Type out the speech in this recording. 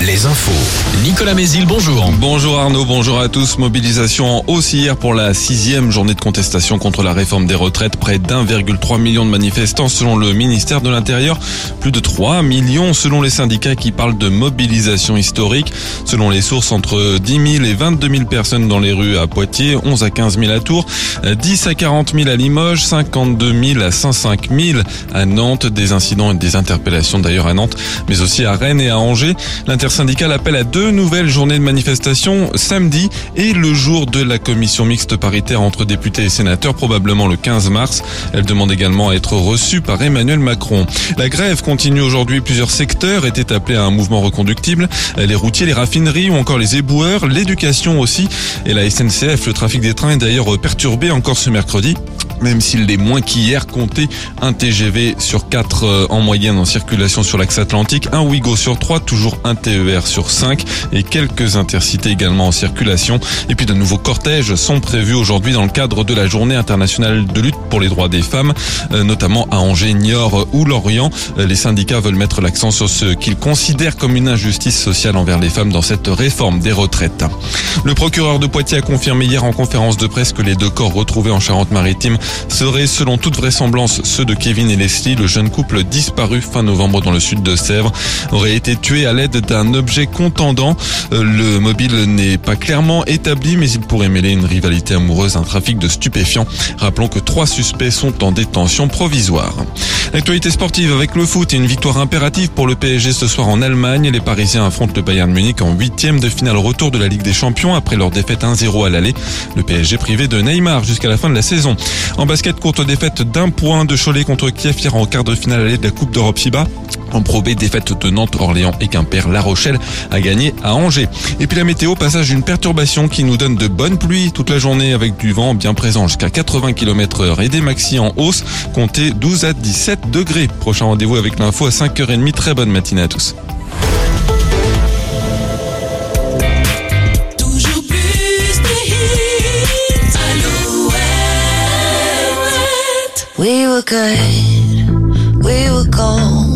les infos. Nicolas Mézil, bonjour. Bonjour Arnaud, bonjour à tous. Mobilisation en hausse hier pour la sixième journée de contestation contre la réforme des retraites. Près d'1,3 million de manifestants selon le ministère de l'Intérieur. Plus de 3 millions selon les syndicats qui parlent de mobilisation historique. Selon les sources, entre 10 000 et 22 000 personnes dans les rues à Poitiers, 11 à 15 000 à Tours, 10 à 40 000 à Limoges, 52 000 à 105 000 à Nantes. Des incidents et des interpellations d'ailleurs à Nantes, mais aussi à Rennes et à Angers. L'intersyndicale appelle à deux nouvelles journées de manifestation samedi et le jour de la commission mixte paritaire entre députés et sénateurs, probablement le 15 mars. Elle demande également à être reçue par Emmanuel Macron. La grève continue aujourd'hui. Plusieurs secteurs étaient appelés à un mouvement reconductible. Les routiers, les raffineries ou encore les éboueurs, l'éducation aussi. Et la SNCF, le trafic des trains est d'ailleurs perturbé encore ce mercredi même s'il est moins qu'hier, comptez un TGV sur 4 euh, en moyenne en circulation sur l'axe atlantique, un Ouigo sur 3, toujours un TER sur 5 et quelques intercités également en circulation. Et puis de nouveaux cortèges sont prévus aujourd'hui dans le cadre de la journée internationale de lutte pour les droits des femmes, euh, notamment à Angers, Niort ou Lorient. Euh, les syndicats veulent mettre l'accent sur ce qu'ils considèrent comme une injustice sociale envers les femmes dans cette réforme des retraites. Le procureur de Poitiers a confirmé hier en conférence de presse que les deux corps retrouvés en Charente-Maritime seraient selon toute vraisemblance ceux de Kevin et Leslie, le jeune couple disparu fin novembre dans le sud de Sèvres, aurait été tué à l'aide d'un objet contendant. Euh, le mobile n'est pas clairement établi, mais il pourrait mêler une rivalité amoureuse, un trafic de stupéfiants. Rappelons que trois suspects sont en détention provisoire. L'actualité sportive avec le foot et une victoire impérative pour le PSG ce soir en Allemagne. Les Parisiens affrontent le Bayern Munich en huitième de finale retour de la Ligue des Champions après leur défaite 1-0 à l'aller. Le PSG privé de Neymar jusqu'à la fin de la saison. En basket, courte défaite d'un point de Cholet contre Kiev hier en quart de finale aller de la Coupe d'Europe FIBA. En probé, défaite de Nantes, Orléans et Quimper, La Rochelle a gagné à Angers. Et puis la météo, passage d'une perturbation qui nous donne de bonnes pluies toute la journée avec du vent bien présent jusqu'à 80 km heure et des maxi en hausse, comptez 12 à 17 degrés. Prochain rendez-vous avec l'info à 5h30. Très bonne matinée à tous. Toujours plus de hits. Alouette. We were good, we were gold.